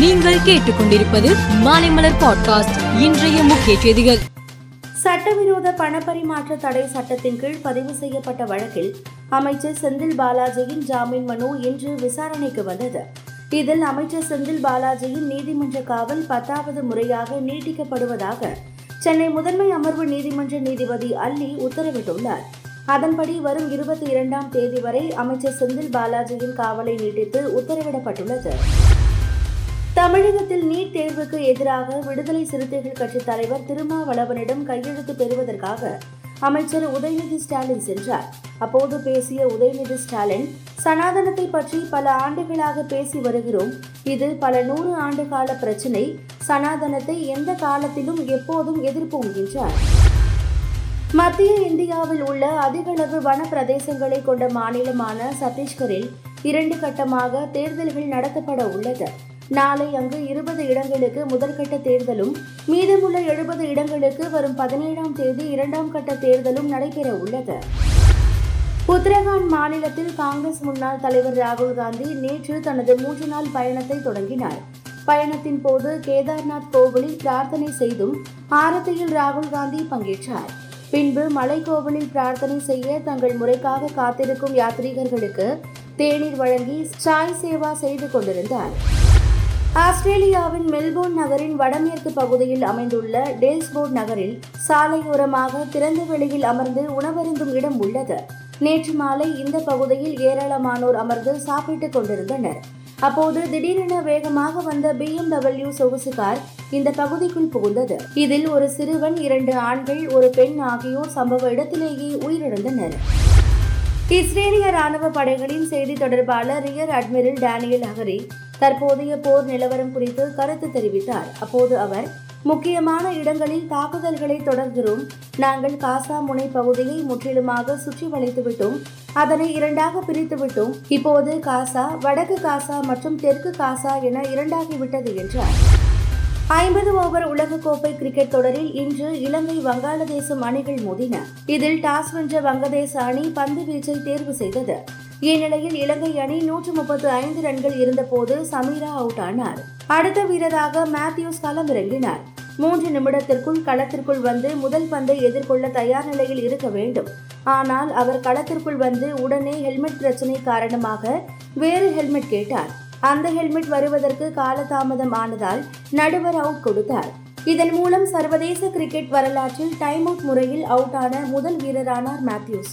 நீங்கள் கேட்டுக்கொண்டிருப்பது மாலைமலர் பாட்காஸ்ட். இன்றைய முக்கிய செய்திகள். சட்டவிரோத பணப்பரிமாற்ற தடை சட்டத்தின் கீழ் பதிவு செய்யப்பட்ட வழக்கில் அமைச்சர் செந்தில் பாலாஜியின் ஜாமீன் மனு இன்று விசாரணைக்கு வந்தது. இதில் அமைச்சர் செந்தில் பாலாஜியின் நீதிமன்ற காவல் பத்தாவது முறையாக நீட்டிக்கப்படுவதாக சென்னை முதன்மை அமர்வு நீதிமன்ற நீதிபதி அல்லி உத்தரவிட்டுள்ளார். அதன்படி வரும் இருபத்தி இரண்டாம் தேதி வரை அமைச்சர் செந்தில் பாலாஜியின் காவலை நீட்டித்து உத்தரவிடப்பட்டுள்ளது. தமிழகத்தில் நீட் தேர்வுக்கு எதிராக விடுதலை சிறுத்தைகள் கட்சித் தலைவர் திருமாவளவனிடம் கையெழுத்து பெறுவதற்காக அமைச்சர் உதயநிதி ஸ்டாலின் சென்றார். அப்போது பேசிய உதயநிதி ஸ்டாலின் சனாதனத்தை பற்றி பல ஆண்டுகளாக பேசி வருகிறோம். இது பல நூறு ஆண்டு கால பிரச்சினை. சனாதனத்தை எந்த காலத்திலும் எப்போதும் எதிர்ப்போம் என்றார். மத்திய இந்தியாவில் உள்ள அதிகளவு வன பிரதேசங்களை கொண்ட மாநிலமான சத்தீஸ்கரில் இரண்டு கட்டமாக தேர்தல்கள் நடத்தப்பட உள்ளது. நாளை அங்கு இருபது இடங்களுக்கு முதற்கட்ட தேர்தலும் மீதமுள்ள எழுபது இடங்களுக்கு வரும் பதினேழாம் தேதி இரண்டாம் கட்ட தேர்தலும் நடைபெற உள்ளது. உத்தரகாண்ட் மாநிலத்தில் காங்கிரஸ் முன்னாள் தலைவர் ராகுல் காந்தி நேற்று தனது மூன்று நாள் பயணத்தை தொடங்கினார். பயணத்தின் போது கேதார்நாத் கோவிலில் பிரார்த்தனை செய்தும் ஆரத்தியில் ராகுல் காந்தி பங்கேற்றார். பின்பு மலைக்கோவிலில் பிரார்த்தனை செய்ய தங்கள் முறைக்காக காத்திருக்கும் யாத்ரீகர்களுக்கு தேநீர் வழங்கி சாய் சேவா செய்து கொண்டிருந்தார். ஆஸ்திரேலியாவின் மெல்போர்ன் நகரின் வடமேற்கு பகுதியில் அமைந்துள்ள டேல்ஸ்போர்ட் நகரில் சாலையோரமாக திறந்த வெளியில் அமர்ந்து உணவருந்தும் இடம் உள்ளது. நேற்று மாலை இந்த பகுதியில் ஏராளமானோர் அமர்ந்து சாப்பிட்டுக் கொண்டிருந்தனர். அப்போது திடீரென வேகமாக வந்த பிஎம்டபிள்யூ சொகுசு கார் இந்த பகுதிக்குள் புகுந்தது. இதில் ஒரு சிறுவன் இரண்டு ஆண்கள் ஒரு பெண் ஆகியோர் சம்பவ இடத்திலேயே உயிரிழந்தனர். இஸ்ரேலிய ராணுவ படைகளின் செய்தி தொடர்பாளர் ரியர் அட்மிரல் டேனியல் ஹகரி தற்போதைய போர் நிலவரம் குறித்து கருத்து தெரிவித்தார். அப்போது அவர் முக்கியமான இடங்களில் தாக்குதல்களை தொடர்கிறோம். நாங்கள் காசா முனை பகுதியை முற்றிலுமாக சுற்றி வளைத்துவிட்டோம் அதனை இரண்டாக பிரித்துவிட்டோம் இப்போது காசா வடக்கு காசா மற்றும் தெற்கு காசா என இரண்டாகிவிட்டது என்றார். ஐம்பது ஓவர் உலகக்கோப்பை கிரிக்கெட் தொடரில் இன்று இலங்கை வங்காளதேசம் அணிகள் மோதின. இதில் டாஸ் வென்ற வங்கதேச அணி பந்து வீச்சை தேர்வு செய்தது. இந்நிலையில் இலங்கை அணி நூற்று முப்பத்து ஐந்து ரன்கள் இருந்தபோது சமீரா அவுட் ஆனார். அடுத்த வீரராக மேத்யூஸ் களமிறங்கினார். மூன்று நிமிடத்திற்குள் களத்திற்குள் வந்து முதல் பந்தை எதிர்கொள்ள தயார் நிலையில் இருக்க வேண்டும். ஆனால் அவர் களத்திற்குள் வந்து உடனே ஹெல்மெட் பிரச்சனை காரணமாக வேறு ஹெல்மெட் கேட்டார். அந்த ஹெல்மெட் வருவதற்கு காலதாமதம் ஆனதால் நடுவர் அவுட் கொடுத்தார். இதன் மூலம் சர்வதேச கிரிக்கெட் வரலாற்றில் டைம் அவுட் முறையில் அவுட் ஆன முதல் வீரரானார் மேத்யூஸ்